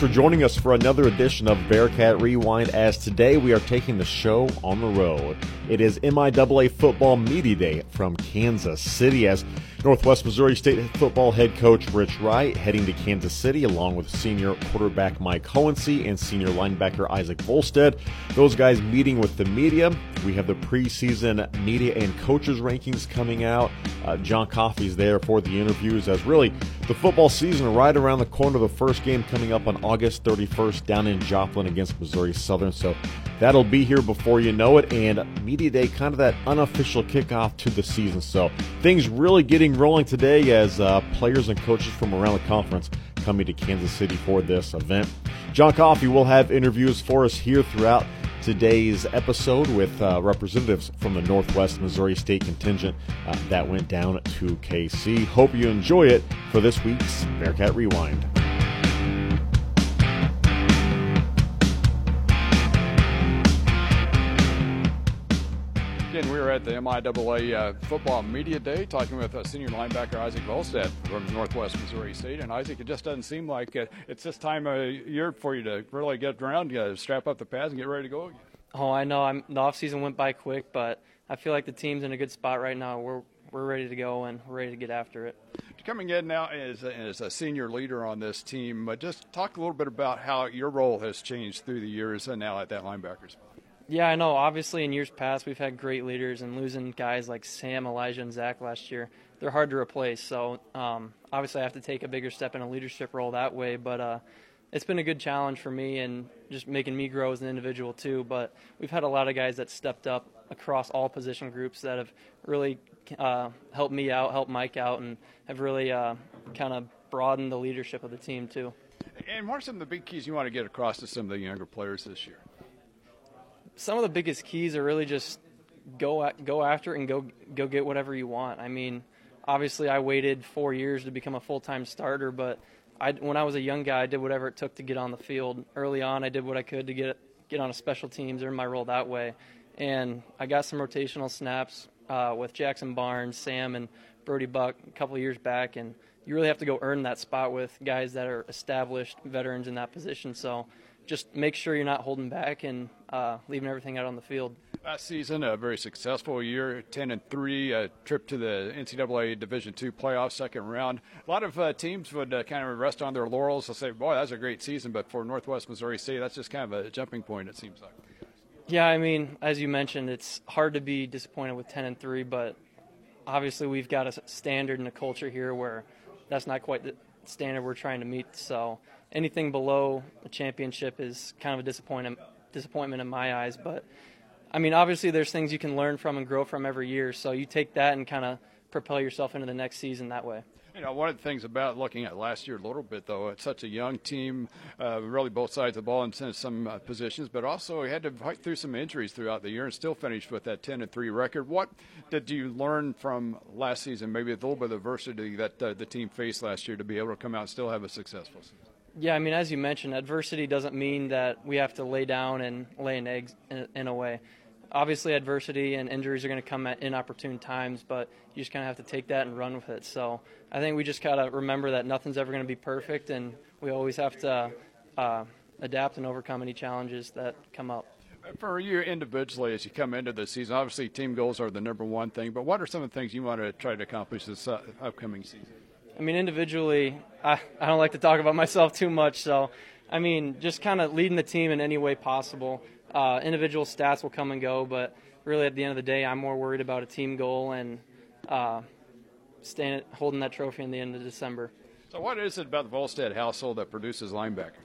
For joining us for another edition of Bearcat Rewind. As today we are taking the show on the road. It is MIAA Football Media Day from Kansas City as Northwest Missouri State football head coach Rich Wright heading to Kansas City along with senior quarterback Mike Hohensee and senior linebacker Isaac Vollstedt. Those guys meeting with the media. We have the preseason media and coaches rankings coming out. Uh, John Coffey's there for the interviews as really the football season right around the corner. The first game coming up on August 31st down in Joplin against Missouri Southern. So that'll be here before you know it. And Media Day, kind of that unofficial kickoff to the season. So things really getting rolling today as uh, players and coaches from around the conference coming to Kansas City for this event. John Coffey will have interviews for us here throughout today's episode with uh, representatives from the Northwest Missouri State contingent uh, that went down to KC. Hope you enjoy it for this week's Bearcat Rewind. We are at the MIAA uh, Football Media Day talking with uh, senior linebacker Isaac Vollstedt from Northwest Missouri State. And Isaac, it just doesn't seem like uh, it's this time of year for you to really get around, uh, strap up the pads, and get ready to go again. Oh, I know. I'm, the off season went by quick, but I feel like the team's in a good spot right now. We're we're ready to go and we're ready to get after it. Coming in now as a, as a senior leader on this team, uh, just talk a little bit about how your role has changed through the years and now at that linebacker spot. Yeah, I know. Obviously, in years past, we've had great leaders, and losing guys like Sam, Elijah, and Zach last year, they're hard to replace. So, um, obviously, I have to take a bigger step in a leadership role that way. But uh, it's been a good challenge for me and just making me grow as an individual, too. But we've had a lot of guys that stepped up across all position groups that have really uh, helped me out, helped Mike out, and have really uh, kind of broadened the leadership of the team, too. And what are some of the big keys you want to get across to some of the younger players this year? Some of the biggest keys are really just go at, go after it and go go get whatever you want. I mean, obviously, I waited four years to become a full time starter, but I, when I was a young guy, I did whatever it took to get on the field. Early on, I did what I could to get get on a special teams, earn my role that way, and I got some rotational snaps uh, with Jackson Barnes, Sam, and Brody Buck a couple years back, and you really have to go earn that spot with guys that are established veterans in that position. So just make sure you're not holding back and uh, leaving everything out on the field. Last season, a very successful year, ten and three, a trip to the NCAA Division two playoff, second round. A lot of uh, teams would uh, kind of rest on their laurels. They'll say, "Boy, that's a great season," but for Northwest Missouri State, that's just kind of a jumping point. It seems like. Yeah, I mean, as you mentioned, it's hard to be disappointed with ten and three, but obviously we've got a standard and a culture here where that's not quite the standard we're trying to meet. So anything below a championship is kind of a disappointment disappointment in my eyes. But I mean, obviously, there's things you can learn from and grow from every year. So you take that and kind of propel yourself into the next season that way. You know, one of the things about looking at last year a little bit, though, it's such a young team, uh, really both sides of the ball in some uh, positions, but also had to fight through some injuries throughout the year and still finished with that 10 and 3 record. What did you learn from last season, maybe a little bit of adversity that uh, the team faced last year to be able to come out and still have a successful season? Yeah, I mean, as you mentioned, adversity doesn't mean that we have to lay down and lay an egg in, in a way. Obviously, adversity and injuries are going to come at inopportune times, but you just kind of have to take that and run with it. So I think we just got to remember that nothing's ever going to be perfect, and we always have to uh, adapt and overcome any challenges that come up. For you individually, as you come into the season, obviously team goals are the number one thing, but what are some of the things you want to try to accomplish this uh, upcoming season? I mean, individually, I, I don't like to talk about myself too much. So, I mean, just kind of leading the team in any way possible. Uh, individual stats will come and go, but really at the end of the day, I'm more worried about a team goal and uh, staying, holding that trophy in the end of December. So, what is it about the Vollstedt household that produces linebackers?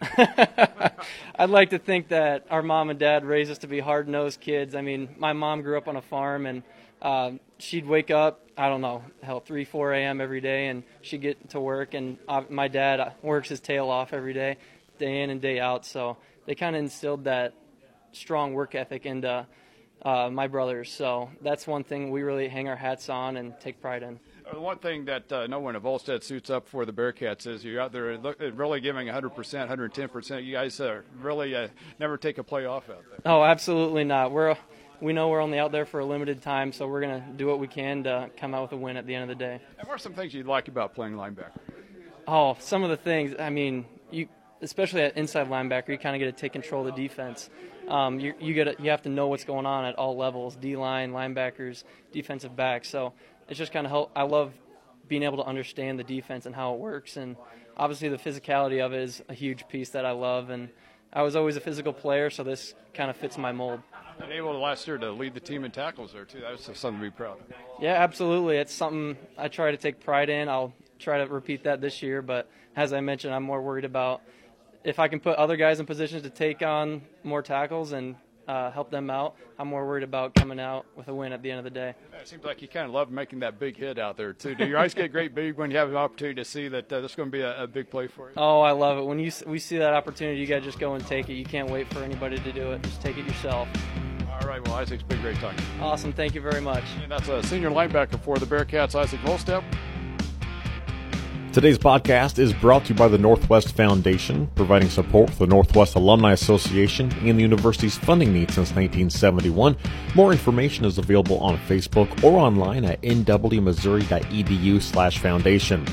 I'd like to think that our mom and dad raised us to be hard nosed kids. I mean, my mom grew up on a farm, and uh, she'd wake up, I don't know, hell, 3, 4 a.m. every day, and she'd get to work. And uh, my dad uh, works his tail off every day, day in and day out. So they kind of instilled that strong work ethic into uh, my brothers. So that's one thing we really hang our hats on and take pride in. Uh, one thing that uh, no one of Vollstedt suits up for the Bearcats is you're out there really giving 100%, 110%. You guys uh, really uh, never take a play off out there. Oh, absolutely not. We're we know we're only out there for a limited time, so we're going to do what we can to come out with a win at the end of the day. And what are some things you like about playing linebacker? Oh, some of the things. I mean, you especially at inside linebacker, you kind of get to take control of the defense. Um, you you get you have to know what's going on at all levels: D line, linebackers, defensive backs. So it's just kind of help. I love being able to understand the defense and how it works, and obviously the physicality of it is a huge piece that I love. And I was always a physical player, so this kind of fits my mold. And able to last year to lead the team in tackles there too. That was something to be proud of. Yeah, absolutely. It's something I try to take pride in. I'll try to repeat that this year, but as I mentioned, I'm more worried about if I can put other guys in positions to take on more tackles and uh, help them out. I'm more worried about coming out with a win at the end of the day. It seems like you kind of love making that big hit out there too. Do your eyes get great big when you have an opportunity to see that uh, this is going to be a, a, big play for you? Oh, I love it. When you we see that opportunity, you got to just go and take it. You can't wait for anybody to do it. Just take it yourself. All right. Well, Isaac's been great talking. Awesome. Thank you very much. And that's a senior linebacker for the Bearcats, Isaac Vollstedt. Today's podcast is brought to you by the Northwest Foundation, providing support for the Northwest Alumni Association and the university's funding needs since 1971. More information is available on Facebook or online at nwmissouri.edu slash foundation.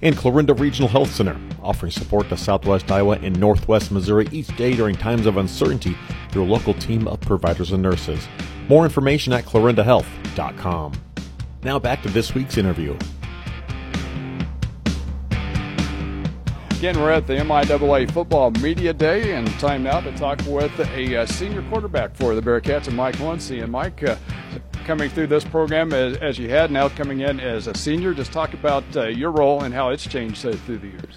And Clarinda Regional Health Center, offering support to Southwest Iowa and Northwest Missouri each day during times of uncertainty through a local team of providers and nurses. More information at clarindahealth.com. Now back to this week's interview. Again, we're at the MIAA Football Media Day, and time now to talk with a uh, senior quarterback for the Bearcats, Mike Muncy. And Mike, uh, coming through this program as, as, you had, now coming in as a senior, just talk about uh, your role and how it's changed uh, through the years.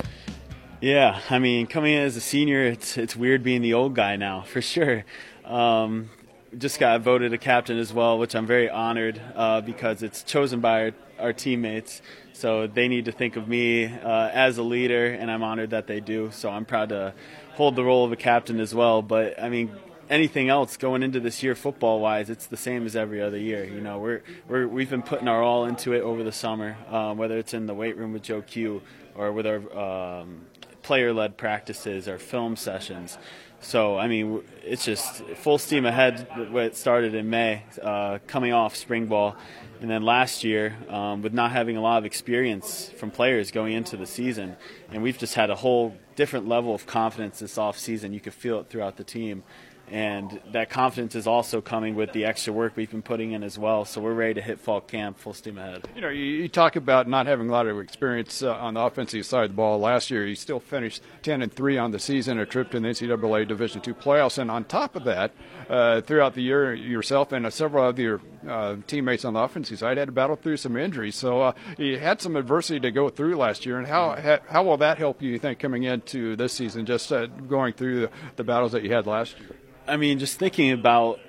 Yeah, I mean, coming in as a senior, it's it's weird being the old guy now, for sure. Um, just got voted a captain as well, which I'm very honored uh, because it's chosen by our, our teammates so they need to think of me uh, as a leader, and I'm honored that they do. So I'm proud to hold the role of a captain as well. But I mean, anything else going into this year football wise, it's the same as every other year. You know, we're, we're we've been putting our all into it over the summer, um, whether it's in the weight room with Joe Q or with our um, player led practices or film sessions. So I mean, it's just full steam ahead. What started in May, uh, coming off spring ball, and then last year, um, with not having a lot of experience from players going into the season, and we've just had a whole different level of confidence this off season. You could feel it throughout the team and that confidence is also coming with the extra work we've been putting in as well. So we're ready to hit fall camp full steam ahead. You know, you, you talk about not having a lot of experience uh, on the offensive side of the ball. Last year, you still finished 10 and three on the season, a trip to the NCAA Division two playoffs, and on top of that, uh, throughout the year, yourself and uh, several of your uh, teammates on the offensive side had to battle through some injuries. So uh, you had some adversity to go through last year, and how how will that help you? You think coming into this season, just uh, going through the, the battles that you had last year? I mean, just thinking about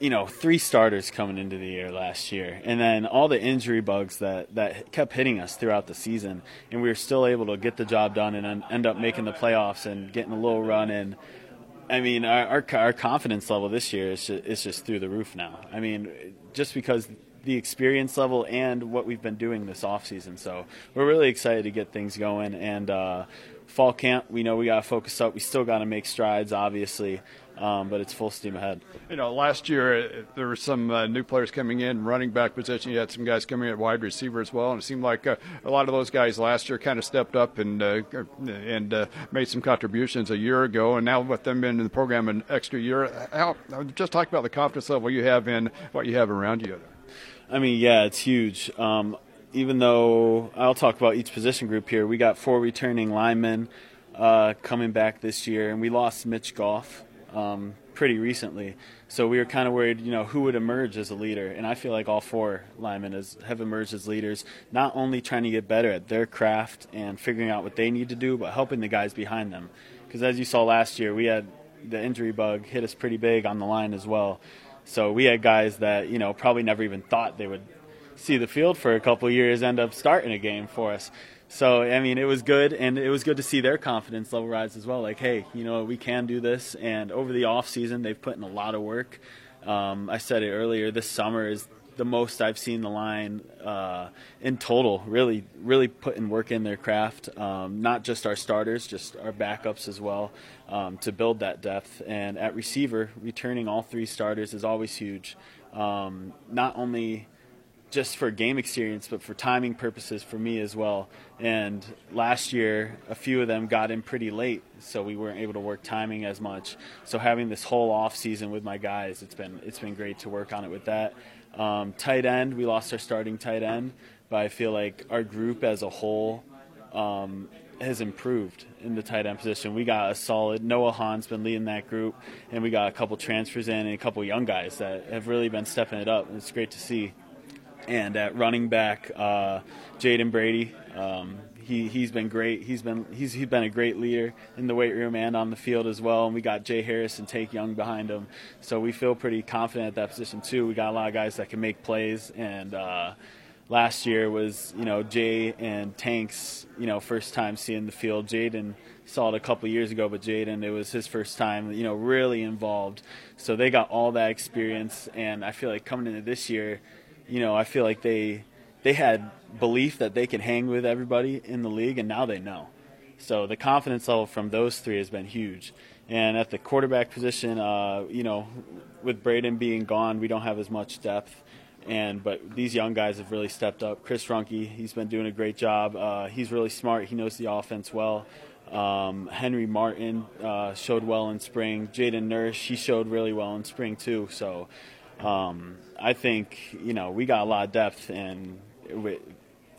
you know three starters coming into the year last year, and then all the injury bugs that that kept hitting us throughout the season, and we were still able to get the job done and end up making the playoffs and getting a little run in. I mean, our our, our confidence level this year is just, is just through the roof now. I mean, just because the experience level and what we've been doing this off season. So we're really excited to get things going. And uh, fall camp, we know we got to focus up. We still got to make strides, obviously um, but it's full steam ahead. You know, last year uh, there were some uh, new players coming in, running back position. You had some guys coming in at wide receiver as well, and it seemed like uh, a lot of those guys last year kind of stepped up and uh, and uh, made some contributions a year ago. And now with them in the program an extra year, how, just talk about the confidence level you have in what you have around you. I mean, yeah, it's huge. Um, even though I'll talk about each position group here, we got four returning linemen uh, coming back this year, and we lost Mitch Goff um, pretty recently. So we were kind of worried, you know, who would emerge as a leader. And I feel like all four linemen has, have emerged as leaders, not only trying to get better at their craft and figuring out what they need to do, but helping the guys behind them. Because as you saw last year, we had the injury bug hit us pretty big on the line as well. So we had guys that, you know, probably never even thought they would see the field for a couple years end up starting a game for us. So I mean, it was good, and it was good to see their confidence level rise as well. Like, hey, you know, we can do this. And over the off season, they've put in a lot of work. Um, I said it earlier. This summer is the most I've seen the line uh, in total. Really, really putting work in their craft. Um, not just our starters, just our backups as well, um, to build that depth. And at receiver, returning all three starters is always huge. Um, not only just for game experience, but for timing purposes for me as well. And last year, a few of them got in pretty late, so we weren't able to work timing as much. So having this whole off season with my guys, it's been it's been great to work on it with that. Um, tight end, we lost our starting tight end, but I feel like our group as a whole um, has improved in the tight end position. We got a solid Noah Hahn's been leading that group, and we got a couple transfers in and a couple young guys that have really been stepping it up. And it's great to see. And at running back, uh, Jaden Brady, um, he he's been great. He's been he's he's been a great leader in the weight room and on the field as well. And we got Jay Harris and Tank Young behind him, so we feel pretty confident at that position too. We got a lot of guys that can make plays and. Uh, last year was you know Jay and Tank's you know first time seeing the field. Jaden saw it a couple years ago, but Jaden it was his first time you know really involved. So they got all that experience, and I feel like coming into this year, you know I feel like they they had belief that they could hang with everybody in the league, and now they know. So the confidence level from those three has been huge. And at the quarterback position, uh, you know, with Braden being gone, we don't have as much depth and but these young guys have really stepped up. Chris Runke, he's been doing a great job. Uh, he's really smart. He knows the offense well. Um, Henry Martin uh, showed well in spring. Jaden Nurse, he showed really well in spring too. So um, I think you know we got a lot of depth, and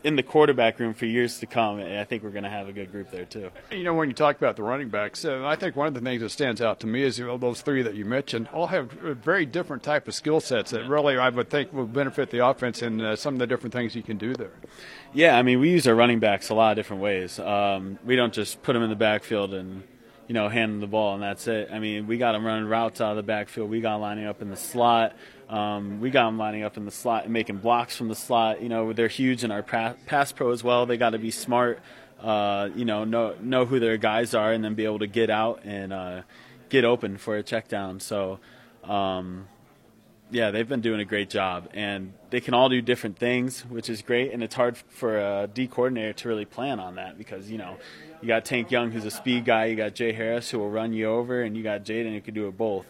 in the quarterback room for years to come. I think we're going to have a good group there too. You know, when you talk about the running backs, uh, I think one of the things that stands out to me is you know, those three that you mentioned all have very different type of skill sets that really I would think will benefit the offense and uh, some of the different things you can do there. Yeah, I mean, we use our running backs a lot of different ways. Um, we don't just put them in the backfield and you know, hand them the ball and that's it. I mean, we got them running routes out of the backfield. We got them lining up in the slot. Um, we got them lining up in the slot and making blocks from the slot. You know, they're huge in our pass pro as well. They got to be smart. Uh, you know, know know who their guys are, and then be able to get out and uh, get open for a check down. So, um, yeah, they've been doing a great job, and they can all do different things, which is great. And it's hard for a D coordinator to really plan on that because you know you got Tank Young, who's a speed guy, you got Jay Harris, who will run you over, and you got Jaden, who can do it both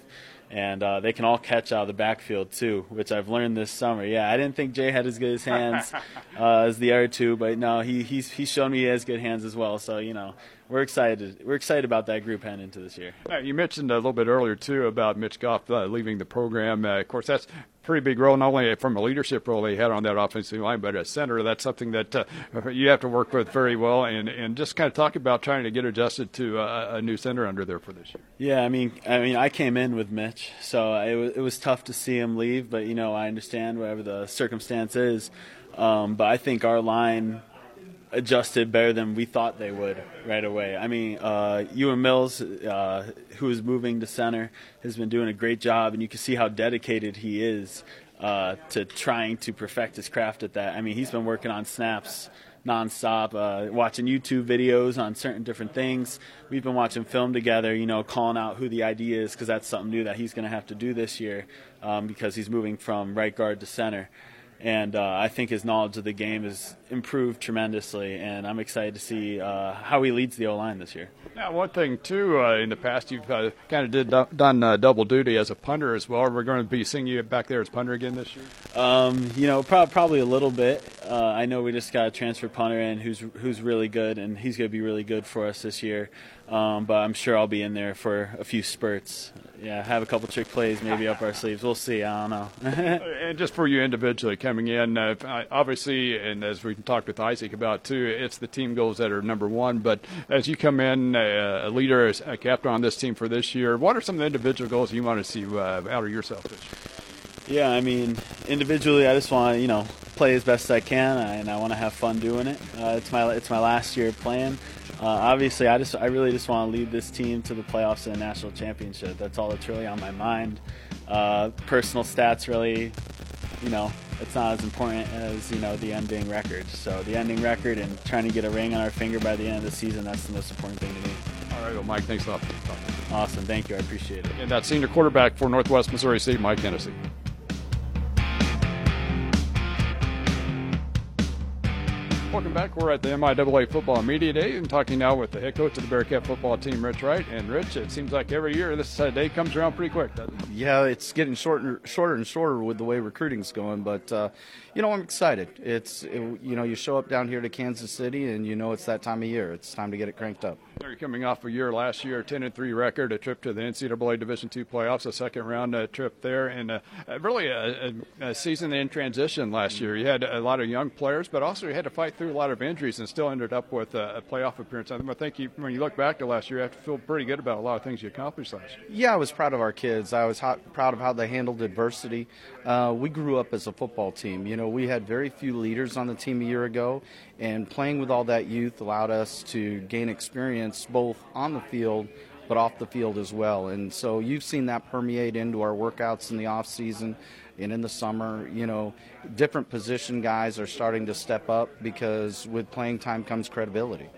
and uh, they can all catch out of the backfield too, which I've learned this summer. Yeah, I didn't think Jay had as good as hands uh, as the other two, but no, he he's he's shown me he has good hands as well. So you know, we're excited. We're excited about that group heading into this year. Uh, you mentioned a little bit earlier too about Mitch Goff uh, leaving the program. Uh, of course, that's pretty big role, not only from a leadership role they had on that offensive line, but as center, that's something that uh, you have to work with very well. And, and just kind of talk about trying to get adjusted to a, a new center under there for this year. Yeah, I mean, I mean, I came in with Mitch, so it was, it was tough to see him leave. But you know, I understand whatever the circumstance is. Um, but I think our line adjusted better than we thought they would right away. I mean, uh, Ewan Mills, uh, who is moving to center, has been doing a great job, and you can see how dedicated he is uh, to trying to perfect his craft at that. I mean, he's been working on snaps nonstop, uh, watching YouTube videos on certain different things. We've been watching film together, you know, calling out who the idea is because that's something new that he's going to have to do this year um, because he's moving from right guard to center and uh, I think his knowledge of the game has improved tremendously, and I'm excited to see uh, how he leads the O line this year. Now, one thing too, uh, in the past you've uh, kind of did done uh, double duty as a punter as well. We're going to be seeing you back there as punter again this year. Um, you know, pro- probably a little bit. Uh, I know we just got a transfer punter in who's who's really good, and he's going to be really good for us this year. Um, but I'm sure I'll be in there for a few spurts. Yeah, have a couple trick plays maybe up our sleeves. We'll see. I don't know. and just for you individually coming in, uh, obviously, and as we talked with Isaac about too, it's the team goals that are number one. But as you come in, uh, a leader, a captain on this team for this year, what are some of the individual goals you want to see uh, out of yourself this year? Yeah, I mean, individually, I just want to you know play as best I can, and I want to have fun doing it. Uh, it's my it's my last year playing. Uh, obviously, I just I really just want to lead this team to the playoffs and a national championship. That's all that's really on my mind. Uh, personal stats really, you know, it's not as important as you know the ending record. So the ending record and trying to get a ring on our finger by the end of the season, that's the most important thing to me. All right, well, Mike, thanks a lot. Awesome, thank you. I appreciate it. And that senior quarterback for Northwest Missouri State, Mike Hohensee. Welcome back. We're at the MIAA Football Media Day and talking now with the head coach of the Bearcat football team, Rich Wright. And Rich, it seems like every year this uh, day comes around pretty quick, doesn't it? Yeah, it's getting shorter, shorter and shorter with the way recruiting's going. But uh, you know, I'm excited. It's it, you know, you show up down here to Kansas City, and you know it's that time of year. It's time to get it cranked up. You're coming off a year last year, 10 and 3 record, a trip to the NCAA Division two playoffs, a second round uh, trip there, and uh, really a, a, a, season in transition last year. You had a lot of young players, but also you had to fight through a lot of injuries and still ended up with a, a playoff appearance. I think you, when you look back to last year, you have to feel pretty good about a lot of things you accomplished last year. Yeah, I was proud of our kids. I was hot, proud of how they handled adversity. Uh, we grew up as a football team. You know, we had very few leaders on the team a year ago, and playing with all that youth allowed us to gain experience both on the field but off the field as well. And so you've seen that permeate into our workouts in the off season and in the summer. You know, different position guys are starting to step up because with playing time comes credibility.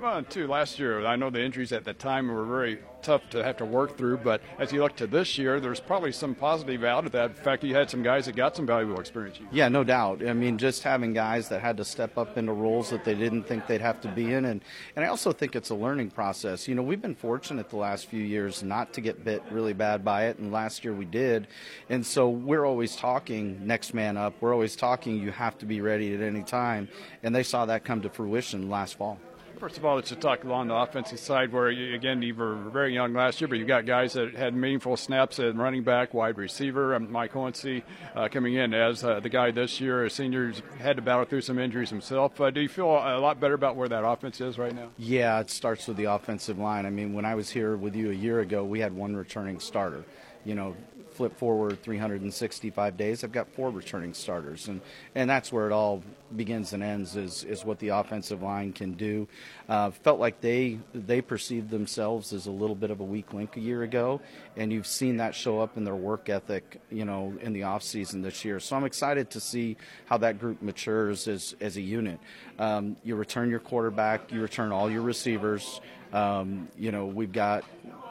Well, too, last year, I know the injuries at the time were very tough to have to work through, but as you look to this year, there's probably some positive out of that. In fact, you had some guys that got some valuable experience. Yeah, no doubt. I mean, just having guys that had to step up into roles that they didn't think they'd have to be in. And, and I also think it's a learning process. You know, we've been fortunate the last few years not to get bit really bad by it, and last year we did. And so we're always talking next man up. We're always talking you have to be ready at any time. And they saw that come to fruition last fall. First of all, let's just talk along the offensive side, where you, again you were very young last year, but you've got guys that had meaningful snaps at running back, wide receiver. Um, Mike Hohensee uh, coming in as uh, the guy this year. A senior had to battle through some injuries himself. Uh, do you feel a lot better about where that offense is right now? Yeah, it starts with the offensive line. I mean, when I was here with you a year ago, we had one returning starter. You know, flip forward 365 days, I've got four returning starters, and and that's where it all begins and ends is is what the offensive line can do. Uh, felt like they they perceived themselves as a little bit of a weak link a year ago, and you've seen that show up in their work ethic, you know, in the off season this year. So I'm excited to see how that group matures as as a unit. Um, you return your quarterback, you return all your receivers. Um, you know, we've got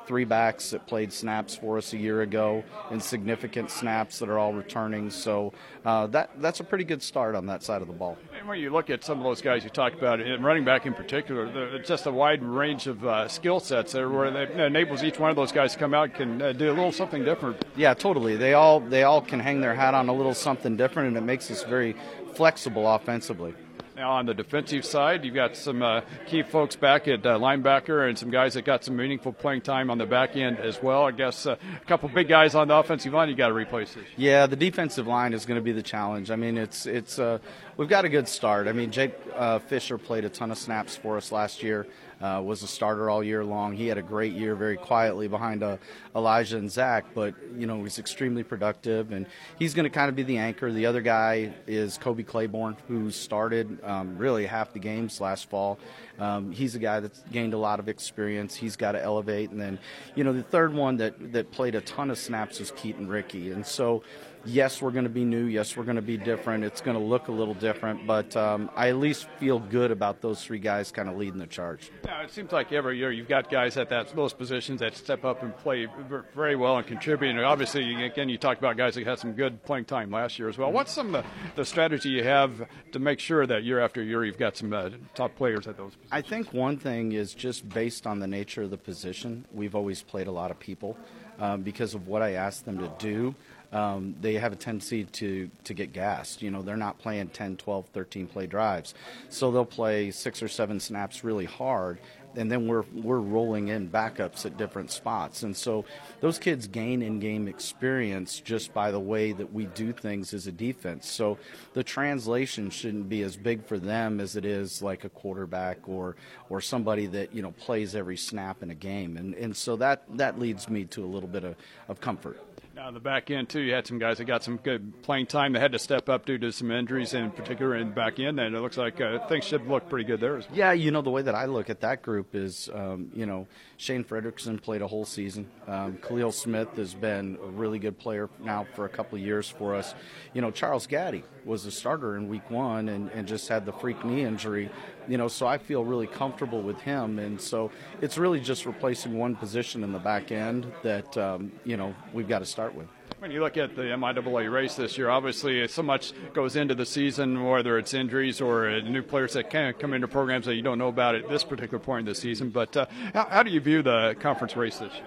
three backs that played snaps for us a year ago and significant snaps that are all returning. So uh, that that's a pretty good start on that side of the ball. And when you look at some of those guys you talked about, and running back in particular, it's just a wide range of uh, skill sets there where it enables each one of those guys to come out and uh, do a little something different. Yeah, totally. They all they all can hang their hat on a little something different, and it makes us very flexible offensively. Now on the defensive side, you've got some uh, key folks back at uh, linebacker and some guys that got some meaningful playing time on the back end as well. I guess uh, a couple big guys on the offensive line you got to replace this. Yeah, the defensive line is going to be the challenge. I mean, it's it's uh, we've got a good start. I mean, Jake uh, Fisher played a ton of snaps for us last year uh, was a starter all year long. He had a great year, very quietly behind uh, Elijah and Zach, but you know he's extremely productive, and he's going to kind of be the anchor. The other guy is Kobe Claiborne, who started um, really half the games last fall. Um, he's a guy that's gained a lot of experience. He's got to elevate, and then you know the third one that that played a ton of snaps was Keaton Ricky, and so yes, we're going to be new. Yes, we're going to be different. It's going to look a little different, but um, I at least feel good about those three guys kind of leading the charge. Yeah, it seems like every year you've got guys at that those positions that step up and play very well and contribute. And obviously, again, you talked about guys that had some good playing time last year as well. What's some of the, the strategy you have to make sure that year after year you've got some uh, top players at those positions? I think one thing is just based on the nature of the position. We've always played a lot of people um, because of what I asked them to do um, they have a tendency to, to get gassed. You know, they're not playing 10, 12, 13 play drives. So they'll play six or seven snaps really hard, and then we're, we're rolling in backups at different spots. And so those kids gain in game experience just by the way that we do things as a defense. So the translation shouldn't be as big for them as it is like a quarterback or, or somebody that, you know, plays every snap in a game. And, and so that, that leads me to a little bit of, of comfort. Now, the back end, too, you had some guys that got some good playing time. They had to step up due to some injuries, in particular in the back end, and it looks like uh, things should look pretty good there as well. Yeah, you know, the way that I look at that group is, um, you know, Shane Fredrickson played a whole season. Um, Khalil Smith has been a really good player now for a couple of years for us. You know, Charles Gaddy was a starter in week one and, and just had the freak knee injury. You know, so I feel really comfortable with him. And so it's really just replacing one position in the back end that, um, you know, we've got to start with. When you look at the MIAA race this year, obviously so much goes into the season, whether it's injuries or new players that can come into programs that you don't know about at this particular point in the season. But uh, how, how, do you view the conference race this year?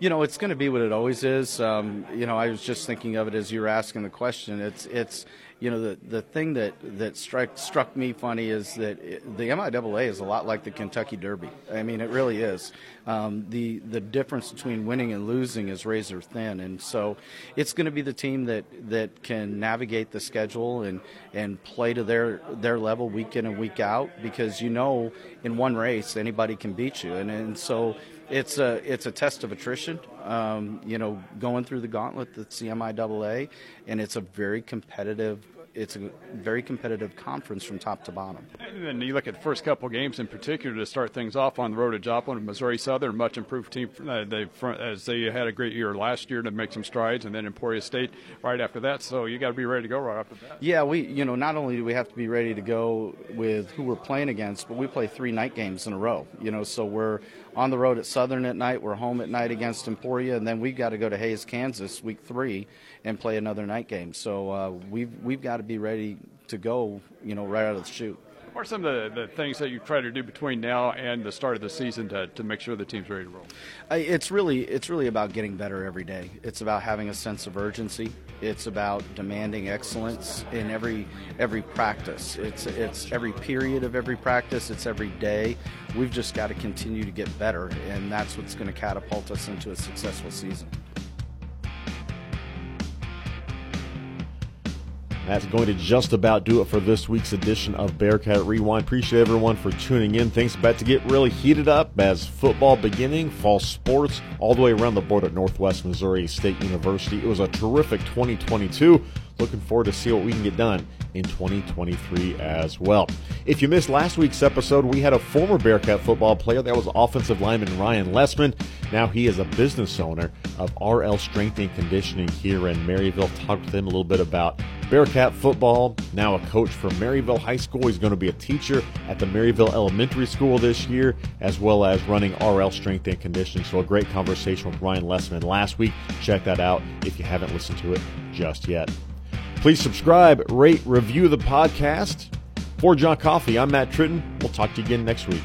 You know, it's going to be what it always is. Um, you know, I was just thinking of it as you were asking the question. It's it's you know the the thing that that struck struck me funny is that it, the MIAA is a lot like the Kentucky Derby. I mean, it really is. Um, the the difference between winning and losing is razor thin, and so it's going to be the team that that can navigate the schedule and and play to their their level week in and week out because you know in one race anybody can beat you, and and so it's a it's a test of attrition. Um, you know, going through the gauntlet the MIAA, and it's a very competitive it's a very competitive conference from top to bottom. And then you look at the first couple games in particular to start things off on the road to Joplin, Missouri Southern, much improved team. Uh, they as they had a great year last year to make some strides, and then Emporia State right after that. So you got to be ready to go right after that. Yeah, we you know not only do we have to be ready to go with who we're playing against, but we play three night games in a row. You know, so we're on the road at Southern at night, we're home at night against Emporia, and then we've got to go to Hays, Kansas, week three, and play another night game. So uh, we've we've got to be ready to go, you know, right out of the chute. What are some of the, the things that you try to do between now and the start of the season to, to make sure the team's ready to roll? It's really it's really about getting better every day. It's about having a sense of urgency. It's about demanding excellence in every every practice. It's it's every period of every practice. It's every day. We've just got to continue to get better, and that's what's going to catapult us into a successful season. That's going to just about do it for this week's edition of Bearcat Rewind. Appreciate everyone for tuning in. Things about to get really heated up as football beginning, fall sports, all the way around the board at Northwest Missouri State University. It was a terrific 2022. Looking forward to see what we can get done in 2023 as well. If you missed last week's episode, we had a former Bearcat football player that was offensive lineman Ryan Lessman. Now he is a business owner of RL Strength and Conditioning here in Maryville. Talked with him a little bit about Bearcat football. Now a coach for Maryville High School. He's going to be a teacher at the Maryville Elementary School this year, as well as running RL Strength and Conditioning. So a great conversation with Ryan Lessman last week. Check that out if you haven't listened to it just yet. Please subscribe, rate, review the podcast. For John Coffey, I'm Matt Tritton. We'll talk to you again next week.